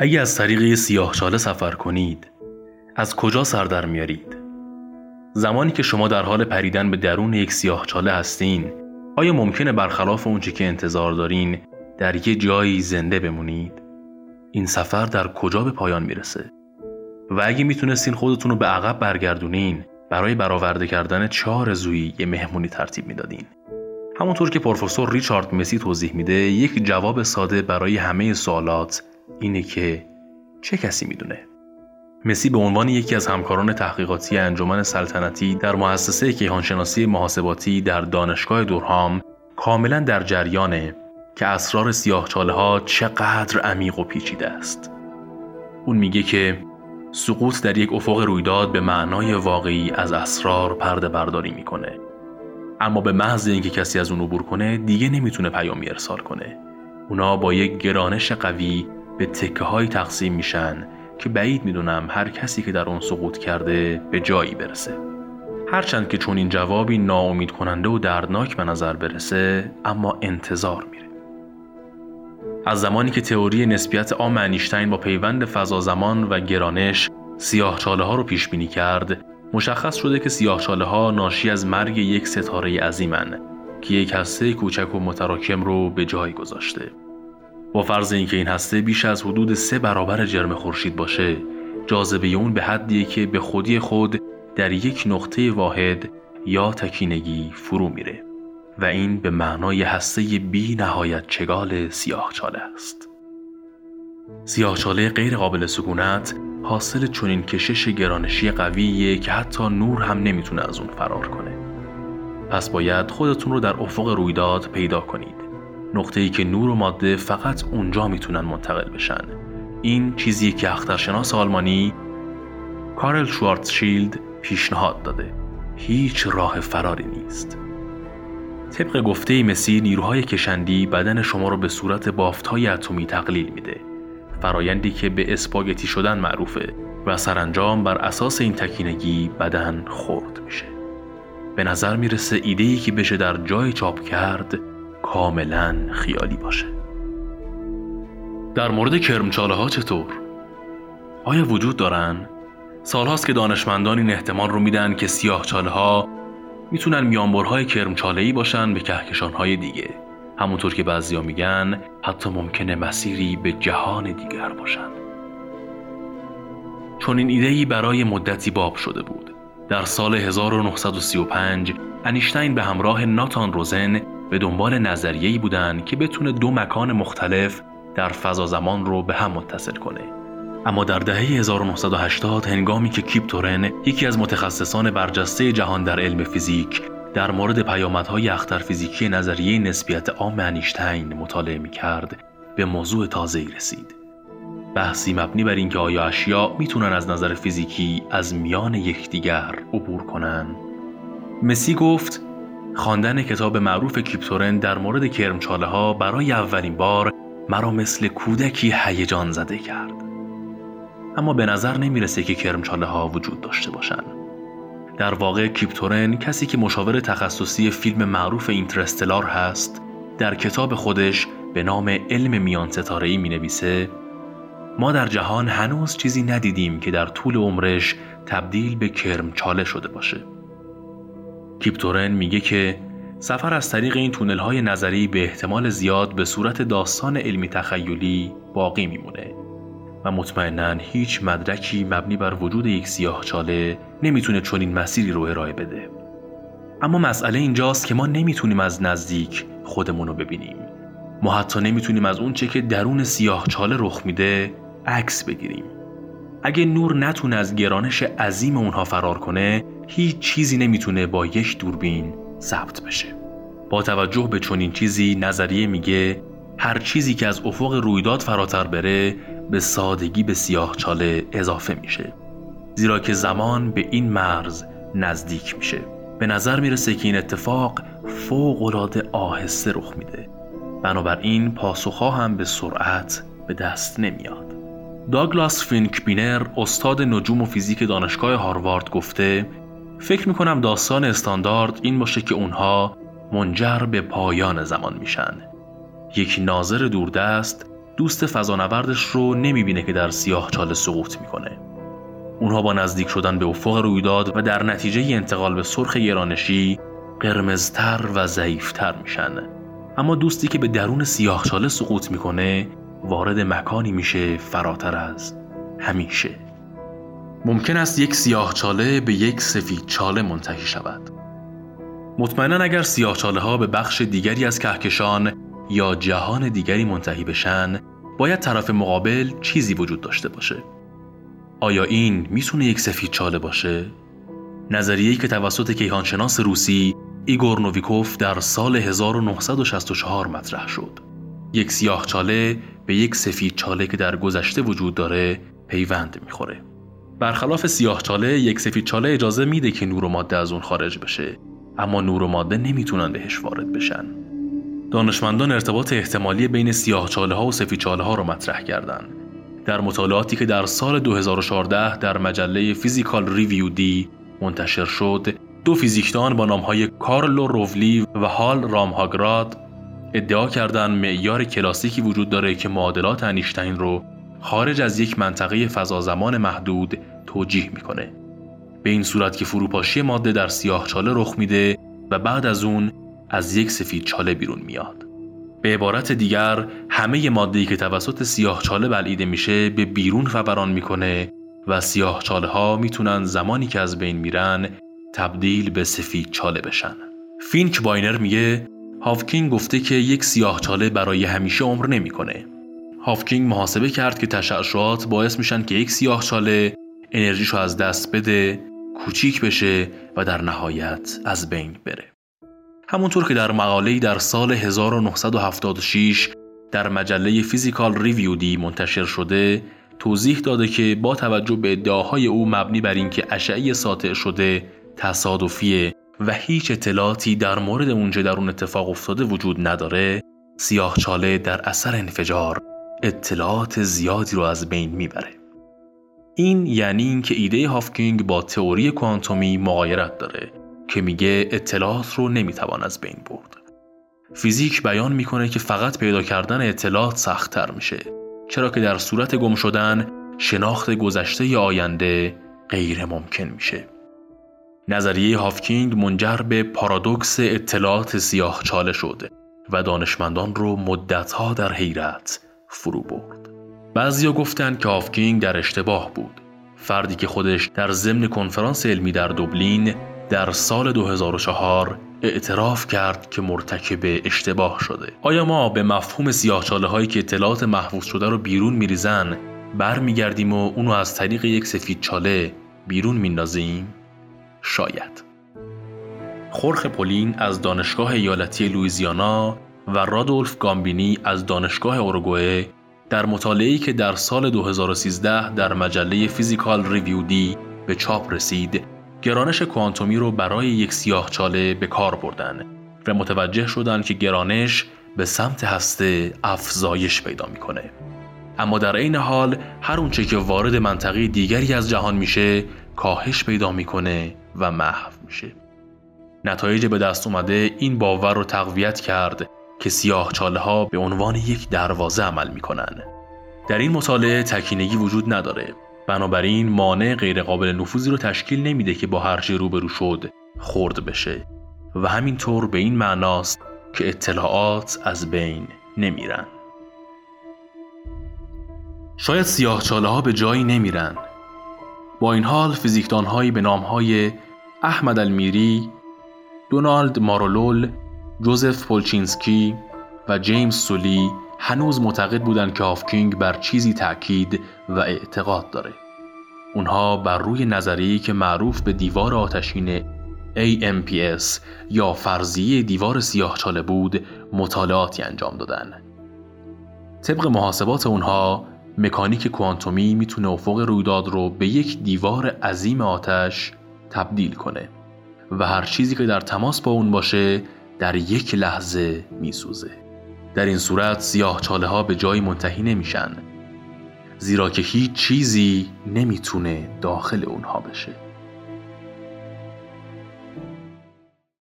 اگه از طریق سیاهچاله سفر کنید از کجا سر در میارید؟ زمانی که شما در حال پریدن به درون یک سیاهچاله هستین آیا ممکنه برخلاف اونچه که انتظار دارین در یه جایی زنده بمونید؟ این سفر در کجا به پایان می‌رسه؟ و اگه می‌تونستین خودتون رو به عقب برگردونین برای برآورده کردن چهار زویی یه مهمونی ترتیب می‌دادین همونطور که پروفسور ریچارد مسی توضیح میده یک جواب ساده برای همه سوالات اینه که چه کسی می‌دونه مسی به عنوان یکی از همکاران تحقیقاتی انجمن سلطنتی در مؤسسه کیهانشناسی محاسباتی در دانشگاه دورهام کاملا در جریانه که اسرار سیاهچاله ها چقدر عمیق و پیچیده است. اون میگه که سقوط در یک افق رویداد به معنای واقعی از اسرار پرده برداری می‌کنه. اما به محض اینکه کسی از اون عبور کنه دیگه نمی‌تونه پیامی ارسال کنه. اونا با یک گرانش قوی به تکه های تقسیم میشن که بعید می‌دونم هر کسی که در اون سقوط کرده به جایی برسه. هرچند که چون این جوابی ناامید کننده و دردناک به نظر برسه اما انتظار میره. از زمانی که تئوری نسبیت عام انیشتین با پیوند فضا زمان و گرانش سیاهچاله ها رو پیش بینی کرد مشخص شده که سیاهچاله ها ناشی از مرگ یک ستاره عظیمن که یک هسته کوچک و متراکم رو به جای گذاشته با فرض اینکه این هسته بیش از حدود سه برابر جرم خورشید باشه جاذبه اون به حدیه که به خودی خود در یک نقطه واحد یا تکینگی فرو میره و این به معنای هسته بی نهایت چگال سیاهچاله است. سیاهچاله غیر قابل سکونت حاصل چنین کشش گرانشی قویه که حتی نور هم نمی‌تونه از اون فرار کنه. پس باید خودتون رو در افق رویداد پیدا کنید. نقطه ای که نور و ماده فقط اونجا می‌تونن منتقل بشن. این چیزی که اخترشناس آلمانی کارل شوارتشیلد پیشنهاد داده. هیچ راه فراری نیست. طبق گفته مسی نیروهای کشندی بدن شما رو به صورت بافتهای اتمی تقلیل میده فرایندی که به اسپاگتی شدن معروفه و سرانجام بر اساس این تکینگی بدن خورد میشه به نظر می‌رسه ایده‌ای که بشه در جای چاپ کرد کاملا خیالی باشه در مورد کرمچاله ها چطور؟ آیا وجود دارن؟ سالهاست که دانشمندان این احتمال رو میدن که سیاه چاله ها می‌تونن میانبرهای کرمچاله‌ای باشن به کهکشانهای دیگه همونطور که بعضیا میگن حتی ممکنه مسیری به جهان دیگر باشن چون این ایدهی برای مدتی باب شده بود در سال 1935 انیشتین به همراه ناتان روزن به دنبال نظریه‌ای بودن که بتونه دو مکان مختلف در فضا زمان رو به هم متصل کنه اما در دهه 1980 هنگامی که کیپ تورن یکی از متخصصان برجسته جهان در علم فیزیک در مورد پیامدهای فیزیکی نظریه نسبیت عام انیشتین مطالعه می کرد به موضوع تازه‌ای رسید. بحثی مبنی بر اینکه آیا اشیا می‌تونن از نظر فیزیکی از میان یکدیگر عبور کنن؟ مسی گفت خواندن کتاب معروف کیپتورن در مورد کرمچاله ها برای اولین بار مرا مثل کودکی هیجان زده کرد. اما به نظر نمی‌رسه که کرمچاله ها وجود داشته باشند. در واقع کیپتورن کسی که مشاور تخصصی فیلم معروف اینترستلار هست در کتاب خودش به نام علم میان ستاره‌ای می نویسه ما در جهان هنوز چیزی ندیدیم که در طول عمرش تبدیل به کرمچاله شده باشه. کیپتورن میگه که سفر از طریق این تونل های نظری به احتمال زیاد به صورت داستان علمی تخیلی باقی میمونه و مطمئنا هیچ مدرکی مبنی بر وجود یک سیاه چاله نمی‌تونه چنین مسیری رو ارائه بده. اما مسئله اینجاست که ما نمی‌تونیم از نزدیک خودمون رو ببینیم. ما حتی نمی‌تونیم از اون چه که درون سیاه چاله رخ میده عکس بگیریم. اگه نور نتونه از گرانش عظیم اونها فرار کنه هیچ چیزی نمی‌تونه با یک دوربین ثبت بشه. با توجه به چنین چیزی نظریه میگه هر چیزی که از افق رویداد فراتر بره به سادگی به سیاه چاله اضافه میشه. زیرا که زمان به این مرز نزدیک میشه. به نظر می‌رسه که این اتفاق فوق العاده آهسته رخ میده. بنابراین پاسخها هم به سرعت به دست نمیاد. داگلاس فینکبینر استاد نجوم و فیزیک دانشگاه هاروارد گفته فکر می‌کنم داستان استاندارد این باشه که اونها منجر به پایان زمان میشن یک ناظر دوردست دوست فضانوردش رو نمی‌بینه که در سیاه چاله سقوط می‌کنه. اونها با نزدیک شدن به افق رویداد و در نتیجه انتقال به سرخ گرانشی قرمزتر و ضعیفتر میشن. اما دوستی که به درون سیاه چاله سقوط می‌کنه وارد مکانی میشه فراتر از همیشه. ممکن است یک سیاه چاله به یک سفید چاله منتهی شود. مطمئنا اگر سیاه چاله ها به بخش دیگری از کهکشان یا جهان دیگری منتهی بشن باید طرف مقابل چیزی وجود داشته باشه آیا این می‌تونه یک سفید چاله باشه؟ نظریه‌ای که توسط کیهانشناس روسی ایگور نویکوف در سال 1964 مطرح شد. یک سیاه چاله به یک سفید چاله که در گذشته وجود داره پیوند می‌خوره. برخلاف سیاه چاله یک سفید چاله اجازه میده که نور و ماده از اون خارج بشه اما نور و ماده نمی‌تونن بهش وارد بشن. دانشمندان ارتباط احتمالی بین سیاه چاله ها و سفید چاله ها رو مطرح کردند. در مطالعاتی که در سال 2014 در مجله فیزیکال ریویو دی منتشر شد، دو فیزیکدان با نامهای کارلو روولی و هال رامهاگراد ادعا کردند معیار کلاسیکی وجود داره که معادلات انیشتین رو خارج از یک منطقه فضا زمان محدود توجیه می‌کنه. به این صورت که فروپاشی ماده در سیاه چاله رخ میده و بعد از اون از یک سفید چاله بیرون میاد. به عبارت دیگر همه ماده‌ای که توسط سیاه چاله بلعیده میشه به بیرون فوران می‌کنه و سیاه چاله ها می‌تونن زمانی که از بین میرن تبدیل به سفید چاله بشن. فینک باینر میگه هاوکینگ گفته که یک سیاه چاله برای همیشه عمر نمی‌کنه. هافکینگ محاسبه کرد که تشعشعات باعث میشن که یک سیاه چاله انرژیشو از دست بده، کوچیک بشه و در نهایت از بین بره. همونطور که در مقاله‌ای در سال 1976 در مجله فیزیکال ریویو دی منتشر شده توضیح داده که با توجه به ادعاهای او مبنی بر اینکه اشعه ساطع شده تصادفیه و هیچ اطلاعاتی در مورد اونچه در اون اتفاق افتاده وجود نداره سیاه چاله در اثر انفجار اطلاعات زیادی رو از بین می‌بره این یعنی اینکه ایده هافکینگ با تئوری کوانتومی مغایرت داره که میگه اطلاعات رو نمی‌توان از بین برد. فیزیک بیان می‌کنه که فقط پیدا کردن اطلاعات سختتر میشه چرا که در صورت گم شدن شناخت گذشته ی آینده غیر ممکن میشه. نظریه هافکینگ منجر به پارادوکس اطلاعات سیاه چاله شده و دانشمندان رو مدتها در حیرت فرو برد. بعضیا گفتن که هافکینگ در اشتباه بود. فردی که خودش در ضمن کنفرانس علمی در دوبلین در سال 2004 اعتراف کرد که مرتکب اشتباه شده. آیا ما به مفهوم سیاهچاله هایی که اطلاعات محفوظ شده رو بیرون میریزن برمیگردیم و اونو از طریق یک سفید چاله بیرون میندازیم؟ شاید. خورخ پولین از دانشگاه ایالتی لویزیانا و رادولف گامبینی از دانشگاه اورگوئه در مطالعه‌ای که در سال 2013 در مجله فیزیکال ریویو دی به چاپ رسید گرانش کوانتومی رو برای یک سیاه چاله به کار بردن و متوجه شدند که گرانش به سمت هسته افزایش پیدا می‌کنه. اما در عین حال هر اونچه که وارد منطقه دیگری از جهان میشه کاهش پیدا می‌کنه و محو میشه. نتایج به دست اومده این باور رو تقویت کرد که سیاه چاله ها به عنوان یک دروازه عمل می‌کنن. در این مطالعه تکینگی وجود نداره. بنابراین مانع غیرقابل نفوذی رو تشکیل نمیده که با هر روبرو شد خورد بشه. و همینطور به این معناست که اطلاعات از بین نمیرن. شاید سیاه چاله ها به جایی نمیرن. با این حال فیزیکدان هایی به نام های احمد المیری، دونالد مارولول، جوزف پولچینسکی و جیمز سولی هنوز معتقد بودند که هافکینگ بر چیزی تأکید و اعتقاد داره. اونها بر روی نظریه‌ای که معروف به دیوار آتشین AMPS یا فرضیه دیوار سیاهچاله بود مطالعاتی انجام دادن. طبق محاسبات اونها مکانیک کوانتومی می‌تونه افق رویداد رو به یک دیوار عظیم آتش تبدیل کنه و هر چیزی که در تماس با اون باشه در یک لحظه میسوزه. در این صورت سیاه چاله ها به جایی منتهی نمیشن زیرا که هیچ چیزی نمی‌تونه داخل اونها بشه